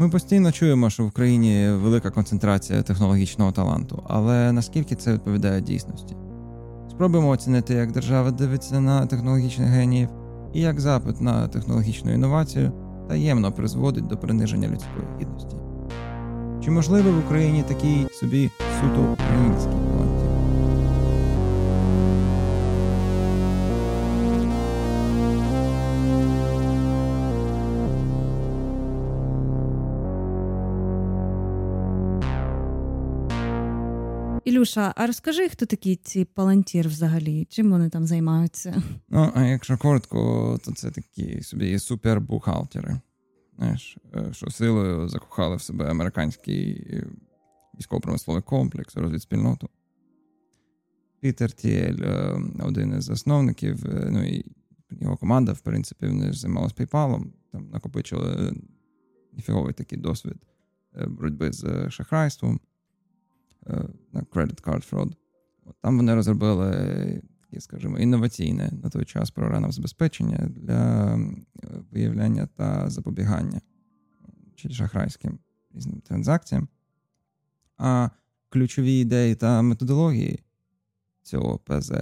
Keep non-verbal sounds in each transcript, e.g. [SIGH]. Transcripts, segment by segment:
Ми постійно чуємо, що в Україні велика концентрація технологічного таланту, але наскільки це відповідає дійсності? Спробуємо оцінити, як держава дивиться на технологічних геніїв і як запит на технологічну інновацію таємно призводить до приниження людської гідності. Чи можливо в Україні такий собі суто український талант? Ілюша, а розкажи, хто такі ці палантір взагалі? Чим вони там займаються? Ну, а якщо коротко, то це такі собі супербухгалтери. Знаєш, е, що силою закохали в себе американський е, військово-промисловий комплекс, розвідспільноту. Пітер Тіель, е, один із засновників, ну і його команда, в принципі, вони ж займалися PayPal, там накопичили ніфіговий такий досвід боротьби з шахрайством. Е, на Credit Card Fraud. Там вони розробили таке, скажімо, інноваційне на той час програмне забезпечення для виявляння та запобігання чи шахрайським різним транзакціям. А ключові ідеї та методології цього ПЗ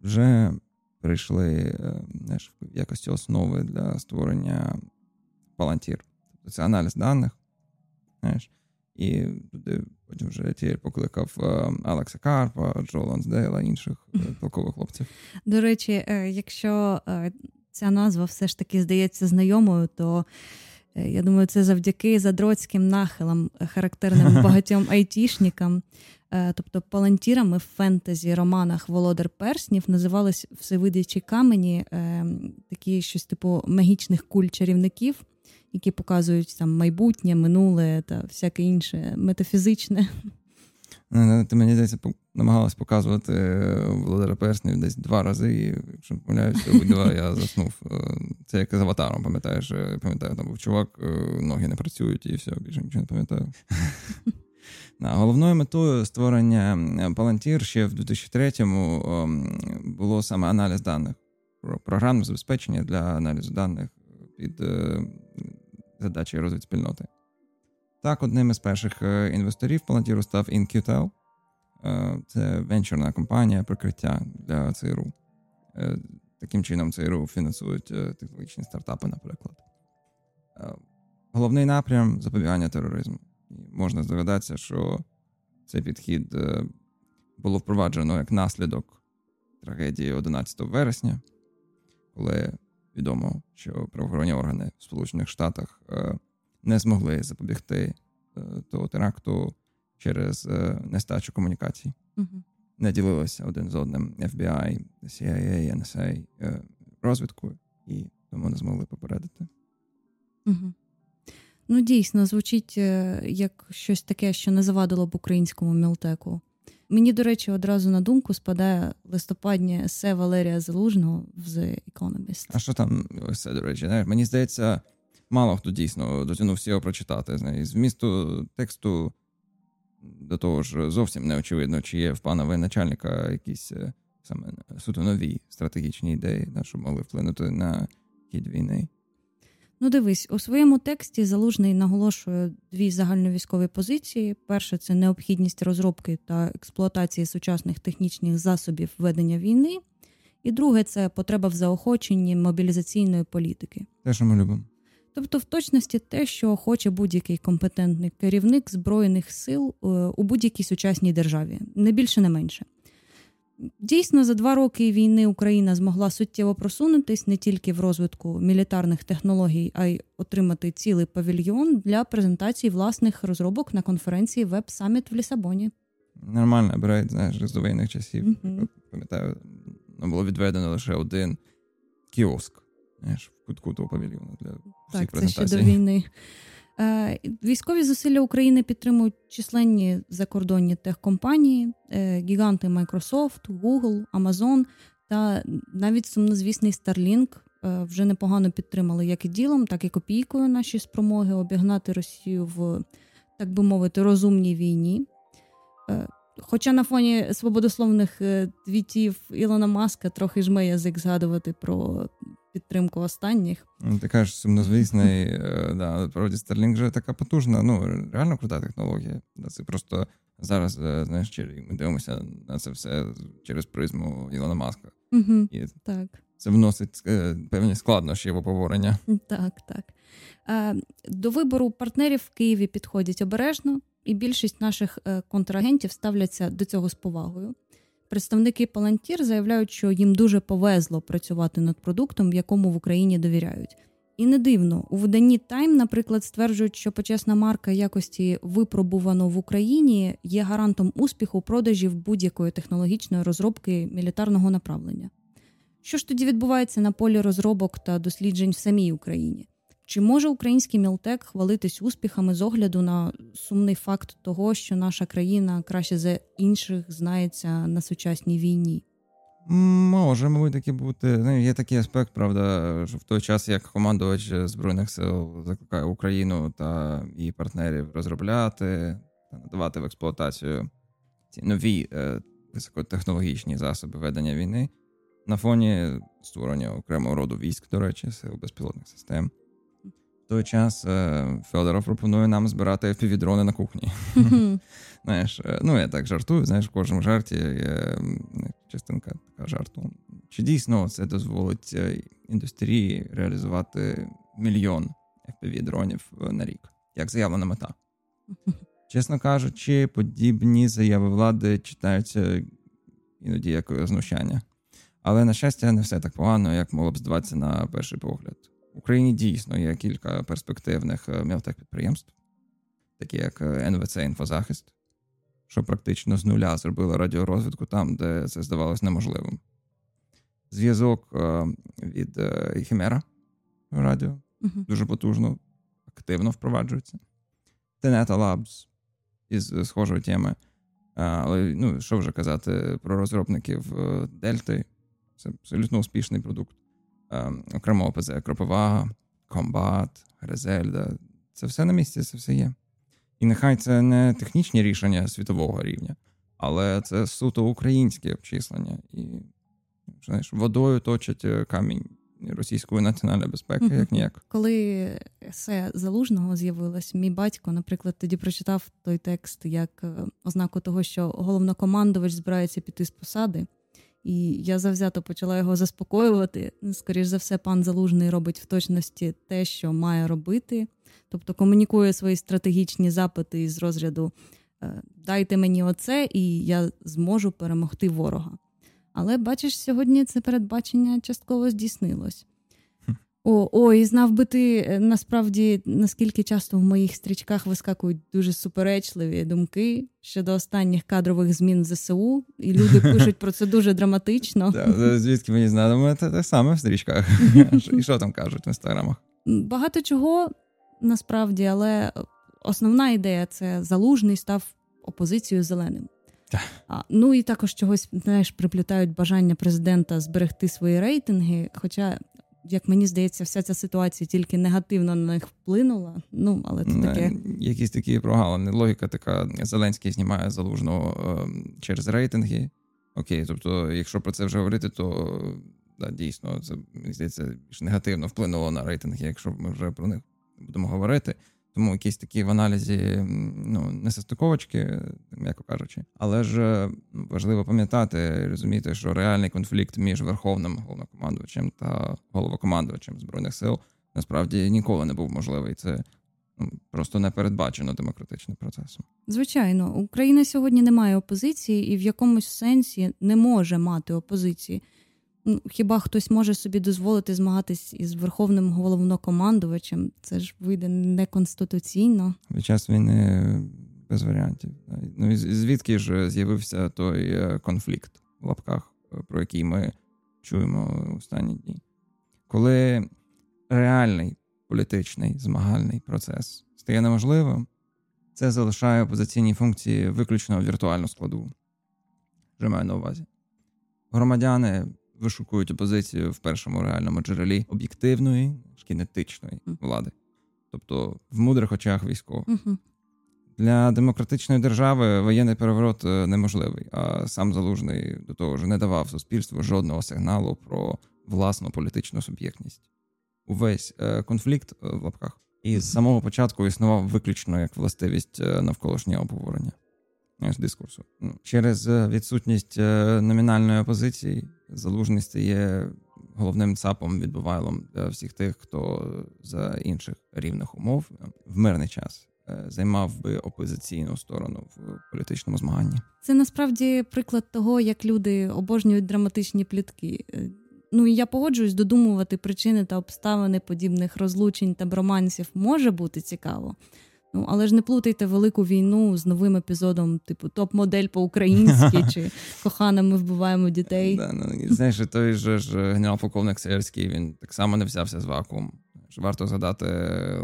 вже прийшли е, знаєш, в якості основи для створення Palantir. Тобто це аналіз даних. знаєш, І туди Потім вже Тієр покликав е, Алекса Карпа, Джо Лансдейла, інших е, толкових хлопців. До речі, е, якщо ця назва все ж таки здається знайомою, то я думаю, це завдяки задроцьким нахилам, характерним [LAUGHS] багатьом айтішникам. Тобто палантірами в фентезі романах Володар Перснів називались всевидячі камені, такі щось типу магічних куль чарівників які показують там майбутнє, минуле та всяке інше метафізичне. Ну, ну, ти мені здається, намагалась показувати е, Володара Перснів десь два рази, і якщо помиляюся, обидва [LAUGHS] я заснув. Е, це як з аватаром, пам'ятаєш, я пам'ятаю, там був чувак, е, ноги не працюють і все, більше нічого не пам'ятаю. [LAUGHS] Головною метою створення Palantir ще в 2003-му ем, було саме аналіз даних, програмне забезпечення для аналізу даних під задачі розвитку спільноти. Так, одним із перших е, інвесторів Palantir став InQtel. Е, це венчурна компанія прикриття для ЦРУ. Е, таким чином, ЦРУ фінансують технологічні стартапи, наприклад. Головний напрям запобігання тероризму. Можна здогадатися, що цей підхід було впроваджено як наслідок трагедії 11 вересня, коли відомо, що правоохоронні органи в Сполучених Штатах е, не змогли запобігти е, того теракту через е, нестачу комунікацій. Угу. Не ділилися один з одним FBI, CIA, NSA розвідкою і тому не змогли попередити. Угу. Ну, дійсно, звучить як щось таке, що не завадило б українському мілтеку. Мені, до речі, одразу на думку спадає листопаднє есе Валерія Залужного The Economist. А що там есе, до речі? Мені здається, мало хто дійсно дотягнувся його прочитати. З вмісту тексту до того ж зовсім не очевидно, чи є в пана воєначальника якісь е, саме суто нові стратегічні ідеї, що могли вплинути на хід війни. Ну, дивись, у своєму тексті залужний наголошує дві загальновійськові позиції: перше це необхідність розробки та експлуатації сучасних технічних засобів ведення війни, і друге це потреба в заохоченні мобілізаційної політики. Те, що ми любимо. Тобто, в точності те, що хоче будь-який компетентний керівник збройних сил е, у будь-якій сучасній державі, не більше, не менше. Дійсно, за два роки війни Україна змогла суттєво просунутись не тільки в розвитку мілітарних технологій, а й отримати цілий павільйон для презентації власних розробок на конференції Web Summit в Лісабоні. Нормально бере, знаєш, з довоєнних часів. Mm-hmm. Пам'ятаю, було відведено лише один кіоск знаєш, в кутку того павільйону для всіх так, презентацій. Це ще до війни. Е, військові зусилля України підтримують численні закордонні техкомпанії, е, гіганти Microsoft, Google, Amazon та навіть сумнозвісний Starlink е, вже непогано підтримали як і ділом, так і копійкою наші спромоги обігнати Росію в, так би мовити, розумній війні. Хоча на фоні свободословних е, твітів Ілона Маска трохи жме язик згадувати про підтримку останніх. Ну, ти кажеш, сумнозвісний, е, да, правді Starlink вже така потужна, ну реально крута технологія. Це просто зараз, е, знаєш, ми дивимося на це все через призму Ілона Маска. Угу, І так. Це вносить певні складнощі в обговорення. Так, так. До вибору партнерів в Києві підходять обережно і більшість наших е, контрагентів ставляться до цього з повагою. Представники Palantir заявляють, що їм дуже повезло працювати над продуктом, якому в Україні довіряють. І не дивно, у виданні Time, наприклад, стверджують, що почесна марка якості випробувано в Україні є гарантом успіху продажів будь-якої технологічної розробки мілітарного направлення. Що ж тоді відбувається на полі розробок та досліджень в самій Україні? Чи може український мілтек хвалитись успіхами з огляду на сумний факт того, що наша країна краще за інших знається на сучасній війні? Може, мабуть, таки бути. Ну, Є такий аспект, правда, що в той час, як командувач Збройних сил закликає Україну та її партнерів розробляти та надавати в експлуатацію ці нові е, високотехнологічні засоби ведення війни на фоні створення окремого роду військ, до речі, сил безпілотних систем той час е, Федоров пропонує нам збирати fpv на кухні. [LAUGHS] Знаєш, е, ну я так жартую, знаєш, в кожному жарті є частинка така жарту. Чи дійсно це дозволить е, індустрії реалізувати мільйон FPV-дронів на рік, як заявлена мета? Чесно кажучи, подібні заяви влади читаються іноді як знущання. Але, на щастя, не все так погано, як могло б здаватися на перший погляд. В Україні дійсно є кілька перспективних е, мілтек підприємств, такі як е, НВЦ Інфозахист, що практично з нуля зробила радіорозвідку там, де це здавалось неможливим. Зв'язок е, від Хімера радіо uh-huh. дуже потужно, активно впроваджується. Teneta Labs із схожої теми. Але ну, що вже казати про розробників Дельти, це абсолютно успішний продукт. Ем, окремо ПЗ Кропива, Комбат, Гризельда. Це все на місці, це все є. І нехай це не технічні рішення світового рівня, але це суто українське обчислення. І знаєш, водою точать е, камінь російської національної безпеки, як ніяк. Коли есе залужного з'явилось, мій батько, наприклад, тоді прочитав той текст як е, ознаку того, що головнокомандувач збирається піти з посади. І я завзято почала його заспокоювати. Скоріше за все, пан Залужний робить в точності те, що має робити, тобто комунікує свої стратегічні запити з розряду «Е, Дайте мені оце, і я зможу перемогти ворога. Але бачиш, сьогодні це передбачення частково здійснилось. О, о, і знав би ти е, насправді наскільки часто в моїх стрічках вискакують дуже суперечливі думки щодо останніх кадрових змін в ЗСУ, і люди [LAUGHS] пишуть про це дуже драматично. Звідки мені знати, це те саме в стрічках. [LAUGHS] І що там кажуть в інстаграмах? Багато чого насправді, але основна ідея це залужний став опозицією зеленим. А, Ну і також чогось знаєш, приплітають бажання президента зберегти свої рейтинги. Хоча як мені здається, вся ця ситуація тільки негативно на них вплинула. Ну, але це таке. Якісь такі прогалини. Логіка така: Зеленський знімає залужного ем, через рейтинги. Окей, тобто, якщо про це вже говорити, то да, дійсно це мені здається більш негативно вплинуло на рейтинги, якщо ми вже про них будемо говорити. Тому якісь такі в аналізі ну, несостиковочки, м'яко кажучи. Але ж важливо пам'ятати, розуміти, що реальний конфлікт між верховним головнокомандувачем та головокомандувачем збройних сил насправді ніколи не був можливий. Це ну, просто не передбачено демократичним процесом. Звичайно, Україна сьогодні не має опозиції і в якомусь сенсі не може мати опозиції. Ну, хіба хтось може собі дозволити змагатись із верховним головнокомандувачем? Це ж вийде неконституційно. Під час війни без варіантів. Ну звідки ж з'явився той е, конфлікт в лапках, е, про який ми чуємо останні дні? Коли реальний політичний змагальний процес стає неможливим, це залишає опозиційні функції виключно в віртуальну складу. Вже маю на увазі. Громадяни вишукують опозицію в першому реальному джерелі об'єктивної кінетичної влади, тобто в мудрих очах військових. Для демократичної держави воєнний переворот е, неможливий, а сам залужний до того ж не давав суспільству жодного сигналу про власну політичну суб'єктність. Увесь е, конфлікт е, в лапках і з самого початку існував виключно як властивість навколишнього обговорення дискурсу. Ну, через відсутність номінальної опозиції залужний стає головним цапом відбувайлом для всіх тих, хто за інших рівних умов в мирний час Е, займав би опозиційну сторону в політичному змаганні. Це насправді приклад того, як люди обожнюють драматичні плітки. Е, ну і я погоджуюсь, додумувати причини та обставини подібних розлучень та бромансів може бути цікаво. Ну, але ж не плутайте велику війну з новим епізодом, типу топ-модель по-українськи [LAUGHS] чи кохана, ми вбиваємо дітей. Да, ну, Знаєш, той же ж генерал-полковник Сирський, він так само не взявся з вакуум. Варто згадати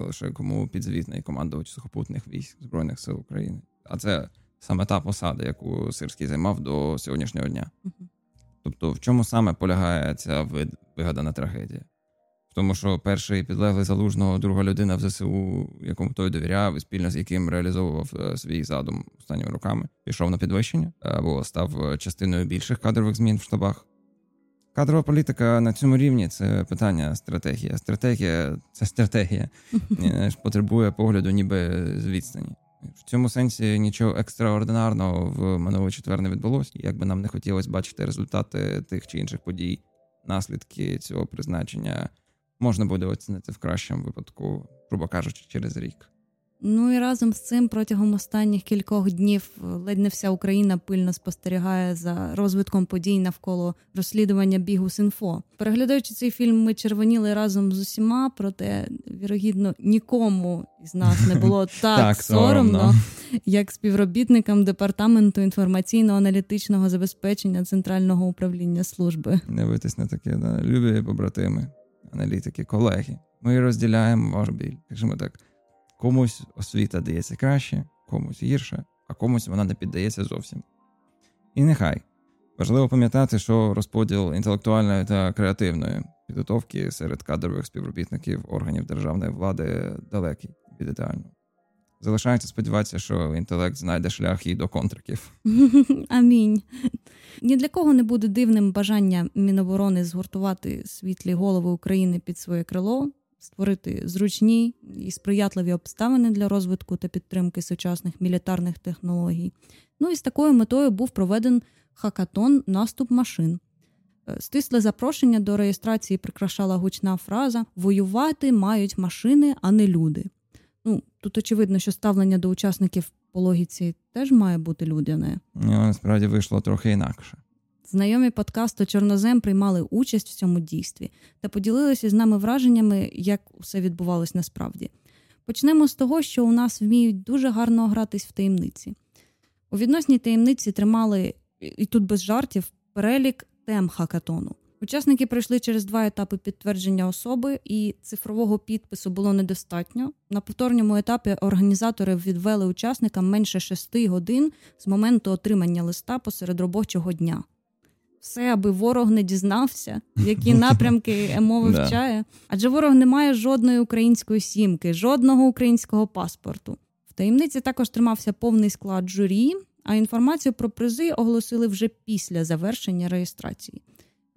лише кому підзвітний командувач сухопутних військ Збройних сил України. А це саме та посада, яку Сирський займав до сьогоднішнього дня. Тобто, в чому саме полягає ця вигадана трагедія? Тому, що перший підлеглий залужного друга людина в ЗСУ, якому той довіряв, і спільно з яким реалізовував е, свій задум останніми роками, пішов на підвищення або став частиною більших кадрових змін в штабах. Кадрова політика на цьому рівні це питання стратегія. Стратегія це стратегія, [LAUGHS] потребує погляду, ніби з відстані. В цьому сенсі нічого екстраординарного в минулий четвер не відбулося. Як би нам не хотілося бачити результати тих чи інших подій, наслідки цього призначення можна буде оцінити в кращому випадку, грубо кажучи, через рік. Ну і разом з цим протягом останніх кількох днів е, ледь не вся Україна пильно спостерігає за розвитком подій навколо розслідування бігу Синфо. Переглядаючи цей фільм, ми червоніли разом з усіма, проте вірогідно нікому із нас не було [LAUGHS] так соромно, як співробітникам департаменту інформаційно-аналітичного забезпечення центрального управління служби. Не витись на таке, да. любі побратими, аналітики, колеги. Ми розділяємо ваш біль. Скажімо так. Комусь освіта дається краще, комусь гірше, а комусь вона не піддається зовсім. І нехай важливо пам'ятати, що розподіл інтелектуальної та креативної підготовки серед кадрових співробітників органів державної влади далекий від ідеального. Залишається сподіватися, що інтелект знайде шлях і до контриків. [LAUGHS] Амінь. Ні для кого не буде дивним бажання Міноборони згуртувати світлі голови України під своє крило, створити зручні і сприятливі обставини для розвитку та підтримки сучасних мілітарних технологій. Ну і з такою метою був проведен хакатон наступ машин. Е, стисле запрошення до реєстрації прикрашала гучна фраза Воювати мають машини, а не люди. Ну, Тут очевидно, що ставлення до учасників по логіці теж має бути людяне. Ну, Насправді вийшло трохи інакше. Знайомі подкасту Чорнозем приймали участь в цьому дійстві та поділилися з нами враженнями, як усе відбувалось насправді. Почнемо з того, що у нас вміють дуже гарно гратись в таємниці. У відносній таємниці тримали, і тут без жартів, перелік тем хакатону. Учасники пройшли через два етапи підтвердження особи, і цифрового підпису було недостатньо. На повторному етапі організатори відвели учасникам менше шести годин з моменту отримання листа посеред робочого дня все, аби ворог не дізнався, які [LAUGHS] напрямки ЕМО вивчає. Адже ворог не має жодної української сімки, жодного українського паспорту. В таємниці також тримався повний склад журі, а інформацію про призи оголосили вже після завершення реєстрації.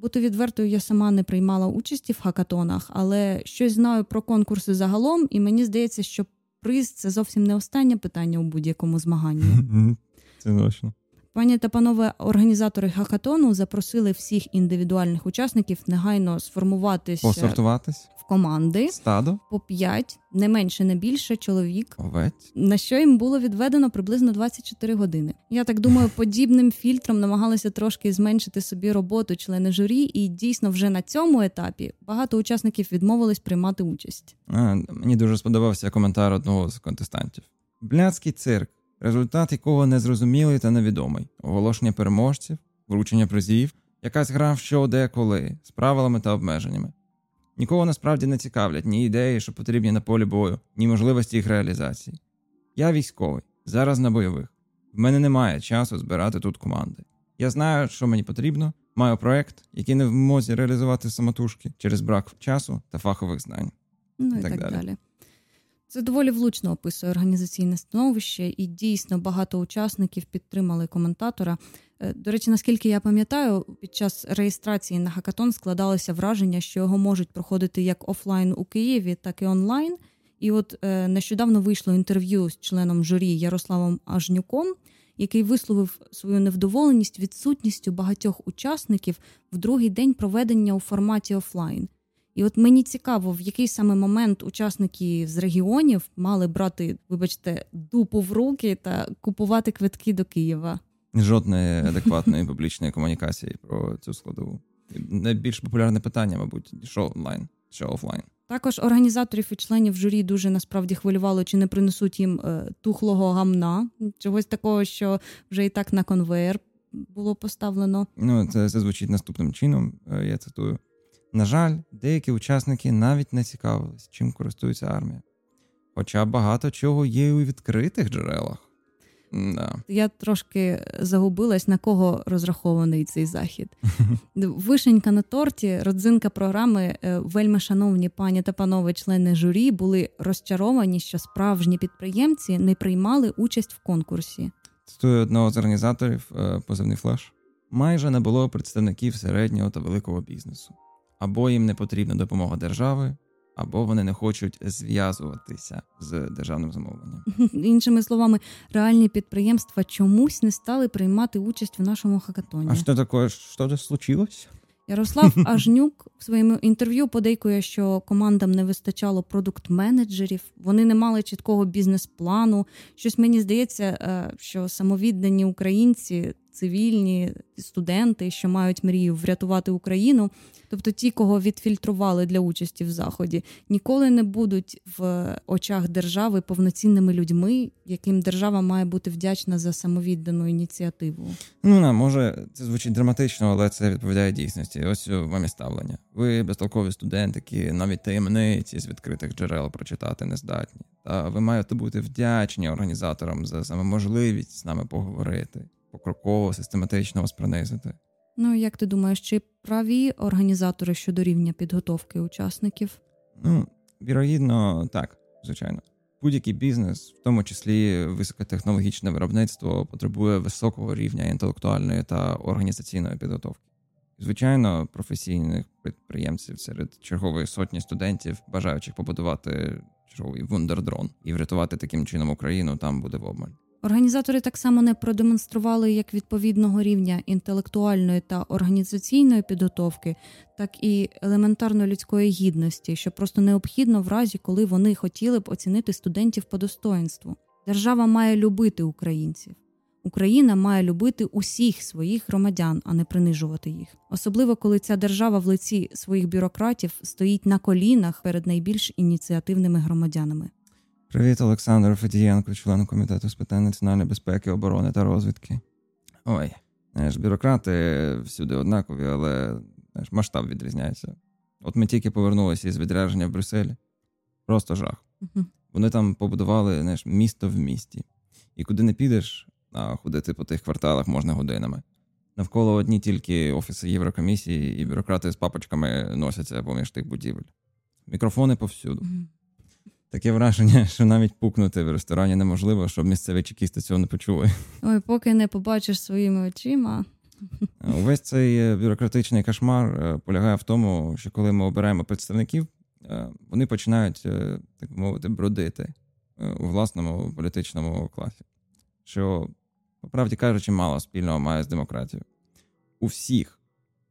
Бути відвертою, я сама не приймала участі в хакатонах, але щось знаю про конкурси загалом, і мені здається, що приз це зовсім не останнє питання у будь-якому змаганні. Це точно. Пані та панове організатори хакатону запросили всіх індивідуальних учасників негайно сформуватися посортуватись команди стадо по п'ять, не менше, не більше чоловік. Овець. На що їм було відведено приблизно 24 години. Я так думаю, [LAUGHS] подібним фільтром намагалися трошки зменшити собі роботу члени журі, і дійсно вже на цьому етапі багато учасників відмовились приймати участь. А, Мені дуже сподобався коментар одного з контестантів. Бляцький цирк результат якого незрозумілий та невідомий, оголошення переможців, вручення призів, якась гра в що де коли, з правилами та обмеженнями. Нікого насправді не цікавлять ні ідеї, що потрібні на полі бою, ні можливості їх реалізації. Я військовий, зараз на бойових. В мене немає часу збирати тут команди. Я знаю, що мені потрібно, маю проект, який не в змозі реалізувати самотужки через брак часу та фахових знань. Ну і, і так, так далі. далі. Це доволі влучно описує організаційне становище, і дійсно багато учасників підтримали коментатора. Е, до речі, наскільки я пам'ятаю, під час реєстрації на хакатон складалося враження, що його можуть проходити як офлайн у Києві, так і онлайн. І от е, нещодавно вийшло інтерв'ю з членом журі Ярославом Ажнюком, який висловив свою невдоволеність відсутністю багатьох учасників в другий день проведення у форматі офлайн. І от мені цікаво, в який саме момент учасники з регіонів мали брати, вибачте, дупу в руки та купувати квитки до Києва. Жодної адекватної публічної комунікації про цю складову. Найбільш популярне питання, мабуть, що онлайн, що офлайн. Також організаторів і членів журі дуже насправді хвилювало, чи не принесуть їм е, тухлого гамна, чогось такого, що вже і так на конвейер було поставлено. Ну це, це звучить наступним чином. Е, я цитую. На жаль, деякі учасники навіть не цікавились, чим користується армія. Хоча багато чого є у відкритих джерелах. Да. Я трошки загубилась, на кого розрахований цей захід. [LAUGHS] Вишенька на торті, родзинка програми, е, вельми шановні пані та панове члени журі були розчаровані, що справжні підприємці не приймали участь в конкурсі. Цитую одного з організаторів е, позивний флеш. Майже не було представників середнього та великого бізнесу або їм не потрібна допомога держави, або вони не хочуть зв'язуватися з державним замовленням. Іншими словами, реальні підприємства чомусь не стали приймати участь в нашому хакатоні. А що таке? Що це случилось? Ярослав [LAUGHS] Ажнюк в своєму інтерв'ю подейкує, що командам не вистачало продукт-менеджерів, вони не мали чіткого бізнес-плану. Щось мені здається, е, що самовіддані українці, цивільні студенти, що мають мрію врятувати Україну, Тобто ті, кого відфільтрували для участі в заході, ніколи не будуть в очах держави повноцінними людьми, яким держава має бути вдячна за самовіддану ініціативу. Ну може це звучить драматично, але це відповідає дійсності. Ось вам і ставлення. Ви безтолкові студенти, які навіть таємниці з відкритих джерел прочитати не здатні. Та ви маєте бути вдячні організаторам за саме можливість з нами поговорити, покроково, систематично вас пронизити. Ну, як ти думаєш, чи праві організатори щодо рівня підготовки учасників? Ну, вірогідно, так, звичайно. Будь-який бізнес, в тому числі високотехнологічне виробництво, потребує високого рівня інтелектуальної та організаційної підготовки. Звичайно, професійних підприємців серед чергової сотні студентів, бажаючих побудувати черговий вундердрон і врятувати таким чином Україну, там буде в обмаль. Організатори так само не продемонстрували як відповідного рівня інтелектуальної та організаційної підготовки, так і елементарно людської гідності, що просто необхідно в разі, коли вони хотіли б оцінити студентів по достоинству. Держава має любити українців. Україна має любити усіх своїх громадян, а не принижувати їх, особливо коли ця держава в лиці своїх бюрократів стоїть на колінах перед найбільш ініціативними громадянами. Привіт, Олександр Федієнко, член комітету з питань національної безпеки, оборони та розвідки. Ой, знаєш, бюрократи всюди однакові, але знаєш, масштаб відрізняється. От ми тільки повернулися із відрядження в Брюсселі. Просто жах. uh Вони там побудували знаєш, місто в місті. І куди не підеш, а ходити по тих кварталах можна годинами. Навколо одні тільки офіси Єврокомісії, і бюрократи з папочками носяться поміж тих будівель. Мікрофони повсюду. uh Таке враження, [LAUGHS] що навіть пукнути в ресторані неможливо, щоб місцеві чекісти цього не почули. Ой, поки не побачиш своїми очима. Увесь цей е, бюрократичний кошмар е, полягає в тому, що коли ми обираємо представників, е, вони починають, так мовити, бродити у власному політичному класі, що, по правді кажучи, мало спільного має з демократією. У всіх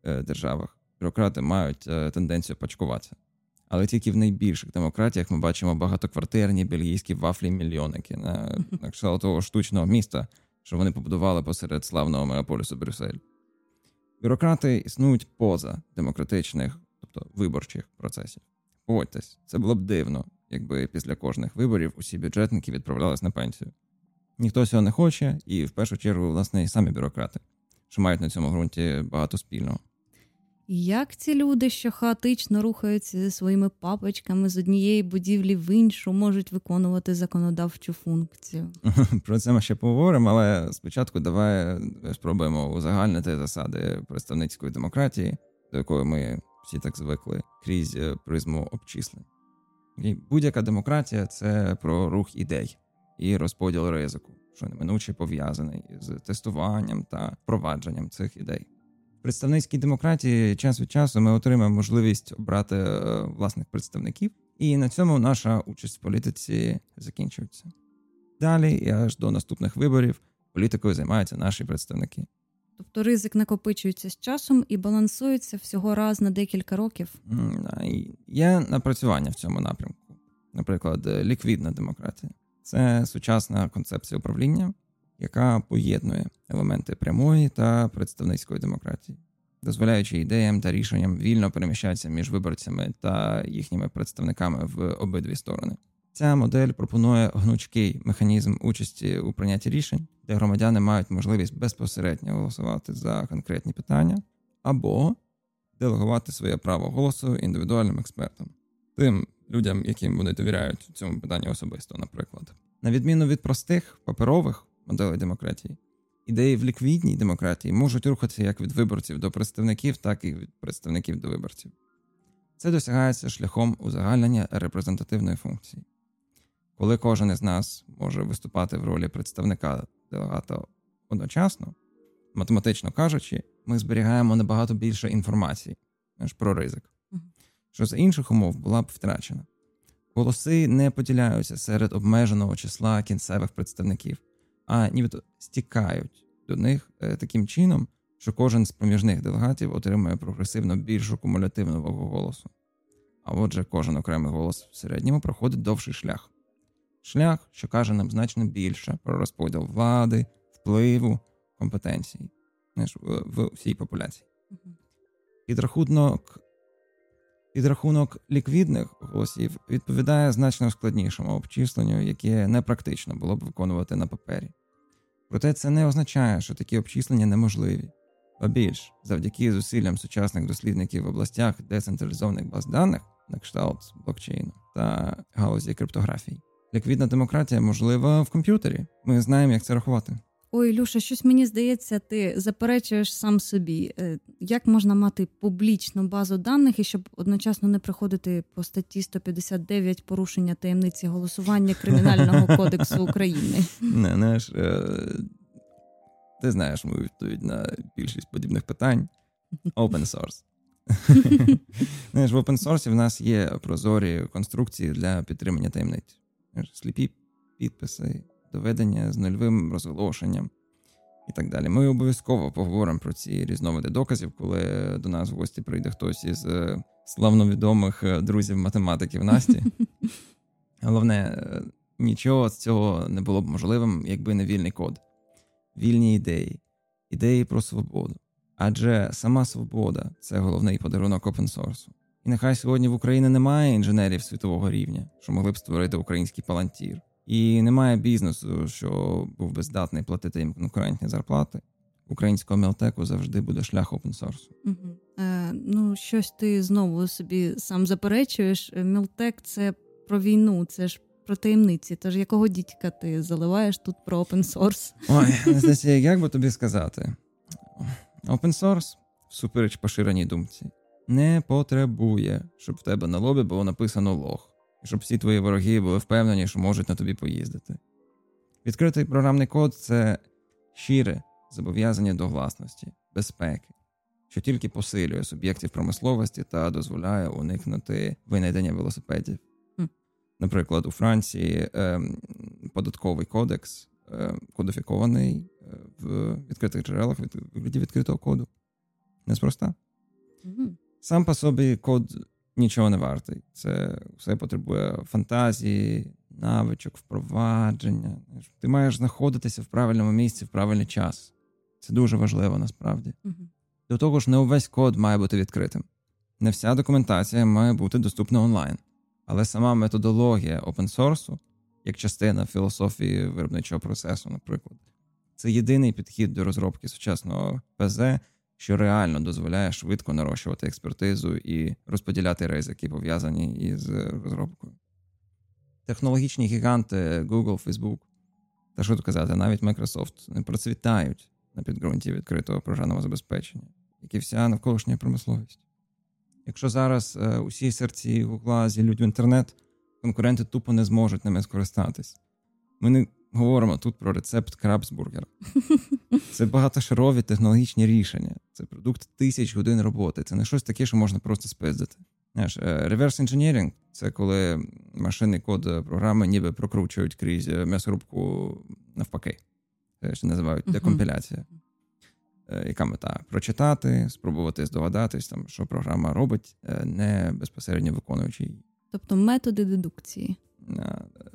державах бюрократи мають тенденцію пачкуватися. Але тільки в найбільших демократіях ми бачимо багатоквартирні бельгійські вафлі-мільйонники на, на кшталт того штучного міста, що вони побудували посеред славного мегаполісу Брюссель. Бюрократи існують поза демократичних, тобто виборчих процесів. Погодьтесь, це було б дивно, якби після кожних виборів усі бюджетники відправлялись на пенсію. Ніхто цього не хоче, і в першу чергу, власне, і самі бюрократи, що мають на цьому ґрунті багато спільного. Як ці люди, що хаотично рухаються зі своїми папочками з однієї будівлі в іншу, можуть виконувати законодавчу функцію? [LAUGHS] Про це ми ще поговоримо, але спочатку давай спробуємо узагальнити засади представницької демократії, до якої ми всі так звикли крізь е, призму обчислень. І будь-яка демократія це про рух ідей і розподіл ризику, що неминуче пов'язаний з тестуванням та впровадженням цих ідей. Представницькій демократії час від часу ми отримаємо можливість обрати е, власних представників, і на цьому наша участь в політиці закінчується. Далі і аж до наступних виборів політикою займаються наші представники. Тобто ризик накопичується з часом і балансується всього раз на декілька років. Є напрацювання в цьому напрямку, наприклад, ліквідна демократія. Це сучасна концепція управління, яка поєднує елементи прямої та представницької демократії, дозволяючи ідеям та рішенням вільно переміщатися між виборцями та їхніми представниками в обидві сторони. Ця модель пропонує гнучкий механізм участі у прийнятті рішень, де громадяни мають можливість безпосередньо голосувати за конкретні питання, або делегувати своє право голосу індивідуальним експертам, тим людям, яким вони довіряють цьому питанню особисто, наприклад. На відміну від простих паперових моделей демократії, ідеї в ліквідній демократії можуть рухатися як від виборців до представників, так і від представників до виборців. Це досягається шляхом узагальнення репрезентативної функції. Коли кожен із нас може виступати в ролі представника делегата одночасно, математично кажучи, ми зберігаємо набагато більше інформації ніж про ризик, що за інших умов була б втрачена. Голоси не поділяються серед обмеженого числа кінцевих представників, а нібито стікають до них е, таким чином, що кожен з проміжних делегатів отримує прогресивно більшу кумулятивну вагу голосу. А отже, кожен окремий голос в середньому проходить довший шлях. Шлях, що каже нам значно більше про розподіл влади, впливу, компетенції ніж в, всій популяції. Підрахунок підрахунок ліквідних голосів відповідає значно складнішому обчисленню, яке непрактично було б виконувати на папері. Проте це не означає, що такі обчислення неможливі. А більш завдяки зусиллям сучасних дослідників в областях децентралізованих баз даних на кшталт блокчейну та галузі криптографії. Ліквідна демократія можлива в комп'ютері. Ми знаємо, як це рахувати. Ой, Люша, щось мені здається, ти заперечуєш сам собі. Е, як можна мати публічну базу даних і щоб одночасно не приходити по статті 159 порушення таємниці голосування Кримінального [LAUGHS] кодексу України? Не, знаєш, е, Ти знаєш мою відповідь на більшість подібних питань. Open source. [LAUGHS] Знаєш, В open source в нас є прозорі конструкції для підтримання таємниць. Сліпі підписи доведення з нульовим розголошенням і так далі. Ми обов'язково поговоримо про ці різновиди доказів, коли до нас в гості прийде хтось із е, славновідомих е, друзів-математиків Насті. [LAUGHS] Головне, е, нічого з цього не було б можливим, якби не вільний код, вільні ідеї, ідеї про свободу. Адже сама свобода це головний подарунок опенсорсу. І нехай сьогодні в Україні немає інженерів світового рівня, що могли б створити український палантір. І немає бізнесу, що був би здатний платити їм конкурентні зарплати. Українського мелтеку завжди буде шлях опенсорсу. Угу. Е, Ну, щось ти знову собі сам заперечуєш. Мілтек це про війну, це ж про таємниці. Тож якого дідька ти заливаєш тут про опенсорс? Ой, [LAUGHS] Анастасія, як би тобі сказати? Опенсорс, всупереч поширеній думці, не потребує, щоб в тебе на лобі було написано лох щоб всі твої вороги були впевнені, що можуть на тобі поїздити. Відкритий програмний код це щире зобов'язання до власності, безпеки, що тільки посилює суб'єктів промисловості та дозволяє уникнути винайдення велосипедів. Mm. Наприклад, у Франції е, податковий кодекс е, кодифікований в відкритих джерелах від вигляді відкритого коду. Неспроста. Mm. Сам по собі код нічого не вартий. Це все потребує фантазії, навичок, впровадження. Ти маєш знаходитися в правильному місці в правильний час. Це дуже важливо насправді. Угу. До того ж, не увесь код має бути відкритим. Не вся документація має бути доступна онлайн, але сама методологія опенсорсу, як частина філософії виробничого процесу, наприклад, це єдиний підхід до розробки сучасного ПЗ, що реально дозволяє швидко нарощувати експертизу і розподіляти ризики, пов'язані із розробкою. Технологічні гіганти Google, Facebook, та що тут казати, навіть Microsoft не процвітають на підґрунті відкритого програмного забезпечення, як і вся навколишня промисловість. Якщо зараз е, усі серці Гугла зілють в інтернет, конкуренти тупо не зможуть ними скористатись. Ми не говоримо тут про рецепт крабсбургера. [LAUGHS] Це багатошарові технологічні рішення. Це продукт тисяч годин роботи. Це не щось таке, що можна просто спиздити. Знаєш, реверс інженірінг це коли машинний код програми ніби прокручують крізь м'ясорубку навпаки. Це ще називають декомпіляція. Е, яка мета? Прочитати, спробувати здогадатись, там, що програма робить, е, не безпосередньо виконуючи її. Тобто методи дедукції.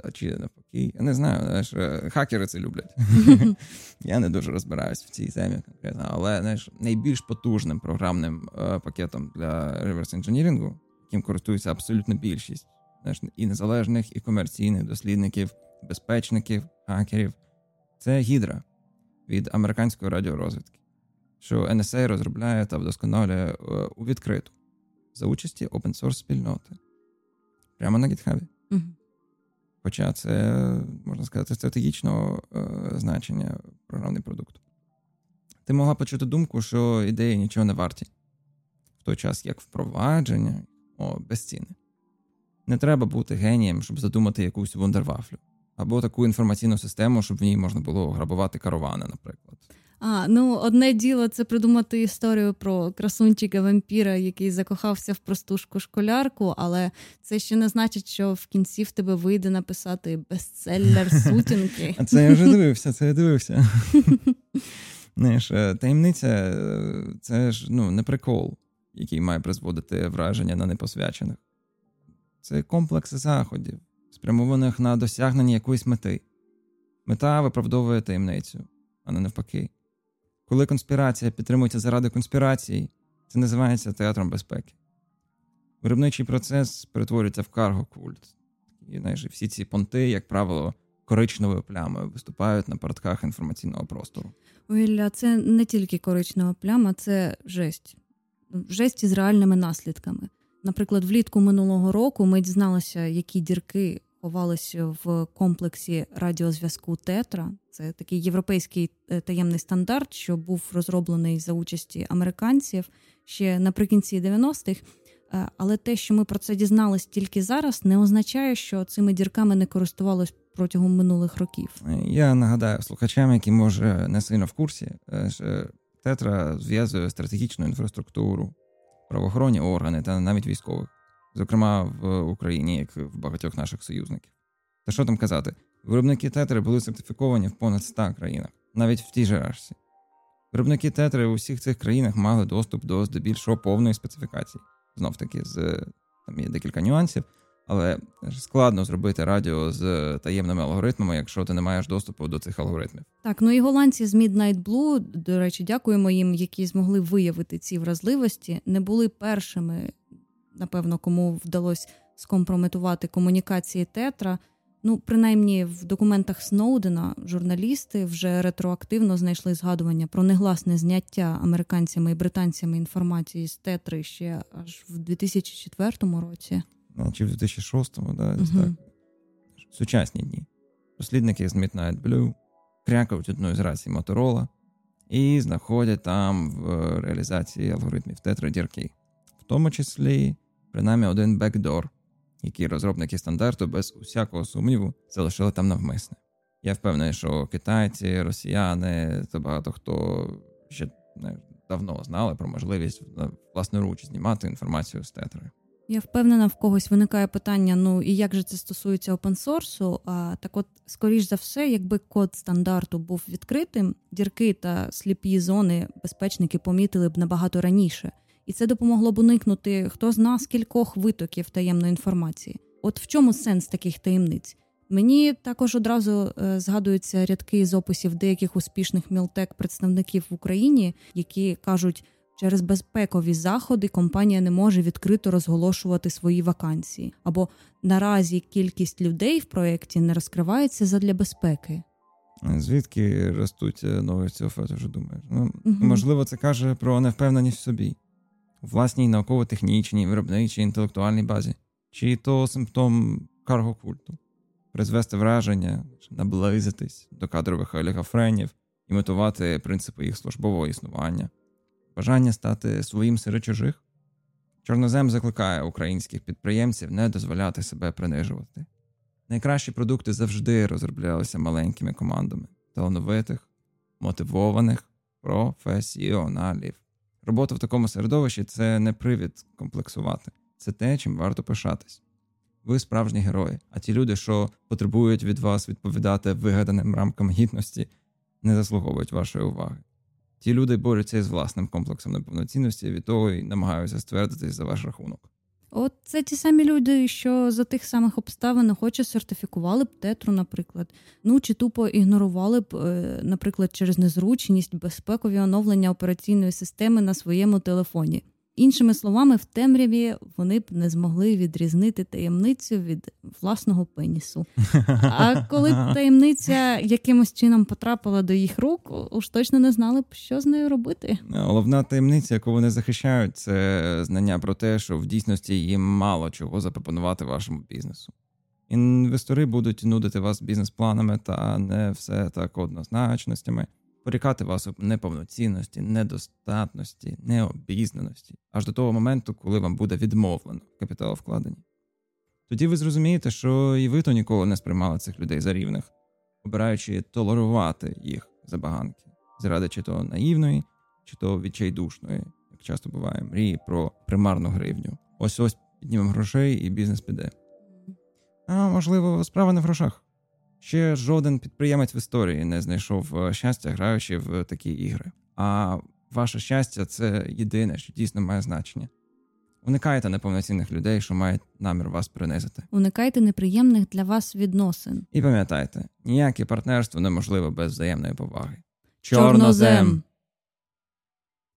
А чи навпаки, я не знаю, знаєш, е, хакери це люблять. [LAUGHS] [LAUGHS] Я не дуже розбираюсь в цій темі конкретно, але знаєш, найбільш потужним програмним пакетом для реверс інженірінгу, яким користується абсолютно більшість знаєш, і незалежних, і комерційних дослідників, безпечників, хакерів, це гідра від американської радіорозвідки що NSA розробляє та вдосконалює е, у відкриту за участі open-source спільноти прямо на GitHub. Хоча це, можна сказати, стратегічного е, значення програмний продукт. Ти могла почути думку, що ідеї нічого не варті, в той час як впровадження о, безцінне. Не треба бути генієм, щоб задумати якусь вундервафлю, або таку інформаційну систему, щоб в ній можна було грабувати каравани, наприклад. А, ну одне діло це придумати історію про красунчика вампіра, який закохався в простушку школярку, але це ще не значить, що в кінці в тебе вийде написати бестселлер сутінки. [LAUGHS] А це я вже дивився, це я дивився. [LAUGHS] Знаєш, е, таємниця е, це ж ну, не прикол, який має призводити враження на непосвячених. Це комплекс заходів, спрямованих на досягнення якоїсь мети. Мета виправдовує таємницю, а не навпаки. Коли конспірація підтримується заради конспірації, це називається театром безпеки. Виробничий процес перетворюється в карго-культ. І знаєш, всі ці понти, як правило, коричневою плямою виступають на портках інформаційного простору. Ой, це не тільки коричнева пляма, це жесть. Жесть із реальними наслідками. Наприклад, влітку минулого року ми дізналися, які дірки ховалися в комплексі радіозв'язку Тетра. Це такий європейський е, таємний стандарт, що був розроблений за участі американців ще наприкінці 90-х. Е, але те, що ми про це дізнались тільки зараз, не означає, що цими дірками не користувалось протягом минулих років. Я нагадаю слухачам, які може не сильно в курсі, е, що Тетра зв'язує стратегічну інфраструктуру, правоохоронні органи та навіть військових зокрема в Україні, як в багатьох наших союзників. Та що там казати, виробники тетри були сертифіковані в понад 100 країнах, навіть в тій же Рашці. Виробники тетри у всіх цих країнах мали доступ до здебільшого повної специфікації. Знов таки, з там є декілька нюансів, але складно зробити радіо з таємними алгоритмами, якщо ти не маєш доступу до цих алгоритмів. Так, ну і голландці з Midnight Blue, до речі, дякуємо їм, які змогли виявити ці вразливості, не були першими напевно, кому вдалося скомпрометувати комунікації Тетра. Ну, принаймні, в документах Сноудена журналісти вже ретроактивно знайшли згадування про негласне зняття американцями і британцями інформації з Тетри ще аж в 2004 році. Чи в 2006-му, да, угу. так. Сучасні дні. Дослідники з Midnight Blue крякають одну з рацій Моторола і знаходять там в реалізації алгоритмів Тетра дірки, в тому числі принаймні один бекдор, який розробники стандарту без усякого сумніву залишили там навмисне. Я впевнений, що китайці, росіяни та багато хто ще не, давно знали про можливість власноруч знімати інформацію з тетри. Я впевнена, в когось виникає питання: ну і як же це стосується опенсорсу? А так, от, скоріш за все, якби код стандарту був відкритим, дірки та сліпі зони безпечники помітили б набагато раніше і це допомогло б уникнути хто зна скількох витоків таємної інформації. От в чому сенс таких таємниць? Мені також одразу е, згадуються рядки з описів деяких успішних мілтек представників в Україні, які кажуть, через безпекові заходи компанія не може відкрито розголошувати свої вакансії, або наразі кількість людей в проєкті не розкривається задля безпеки. Звідки ростуть е, ноги цього вже думаєш? Ну, угу. Можливо, це каже про невпевненість в собі власній науково-технічній, виробничій інтелектуальній базі, чи то симптом каргокульту, призвести враження, наблизитись до кадрових олігофренів, імітувати принципи їх службового існування, бажання стати своїм серед чужих. Чорнозем закликає українських підприємців не дозволяти себе принижувати. Найкращі продукти завжди розроблялися маленькими командами талановитих, мотивованих професіоналів. Робота в такому середовищі це не привід комплексувати, це те, чим варто пишатись. Ви справжні герої, а ті люди, що потребують від вас відповідати вигаданим рамкам гідності, не заслуговують вашої уваги. Ті люди борються із власним комплексом неповноцінності від того і намагаються ствердитись за ваш рахунок. От це ті самі люди, що за тих самих обставин охоче сертифікували б тетру, наприклад. Ну чи тупо ігнорували б, е, наприклад, через незручність безпекові оновлення операційної системи на своєму телефоні. Іншими словами, в темряві вони б не змогли відрізнити таємницю від власного пенісу. А коли б таємниця якимось чином потрапила до їх рук, уж точно не знали б, що з нею робити. Головна таємниця, яку вони захищають, це знання про те, що в дійсності їм мало чого запропонувати вашому бізнесу. Інвестори будуть нудити вас бізнес-планами та не все так однозначностями порікати вас у неповноцінності, недостатності, необізнаності, аж до того моменту, коли вам буде відмовлено капіталовкладенні. Тоді ви зрозумієте, що і ви то ніколи не сприймали цих людей за рівних, обираючи толерувати їх забаганки, заради чи то наївної, чи то відчайдушної, як часто буває, мрії про примарну гривню. Ось ось піднімемо грошей і бізнес піде. А можливо, справа не в грошах. Ще жоден підприємець в історії не знайшов е, щастя, граючи в такі ігри. А ваше щастя це єдине, що дійсно має значення. Уникайте неповноцінних людей, що мають намір вас принизити. Уникайте неприємних для вас відносин. І пам'ятайте, ніяке партнерство неможливо без взаємної поваги. Чорнозем!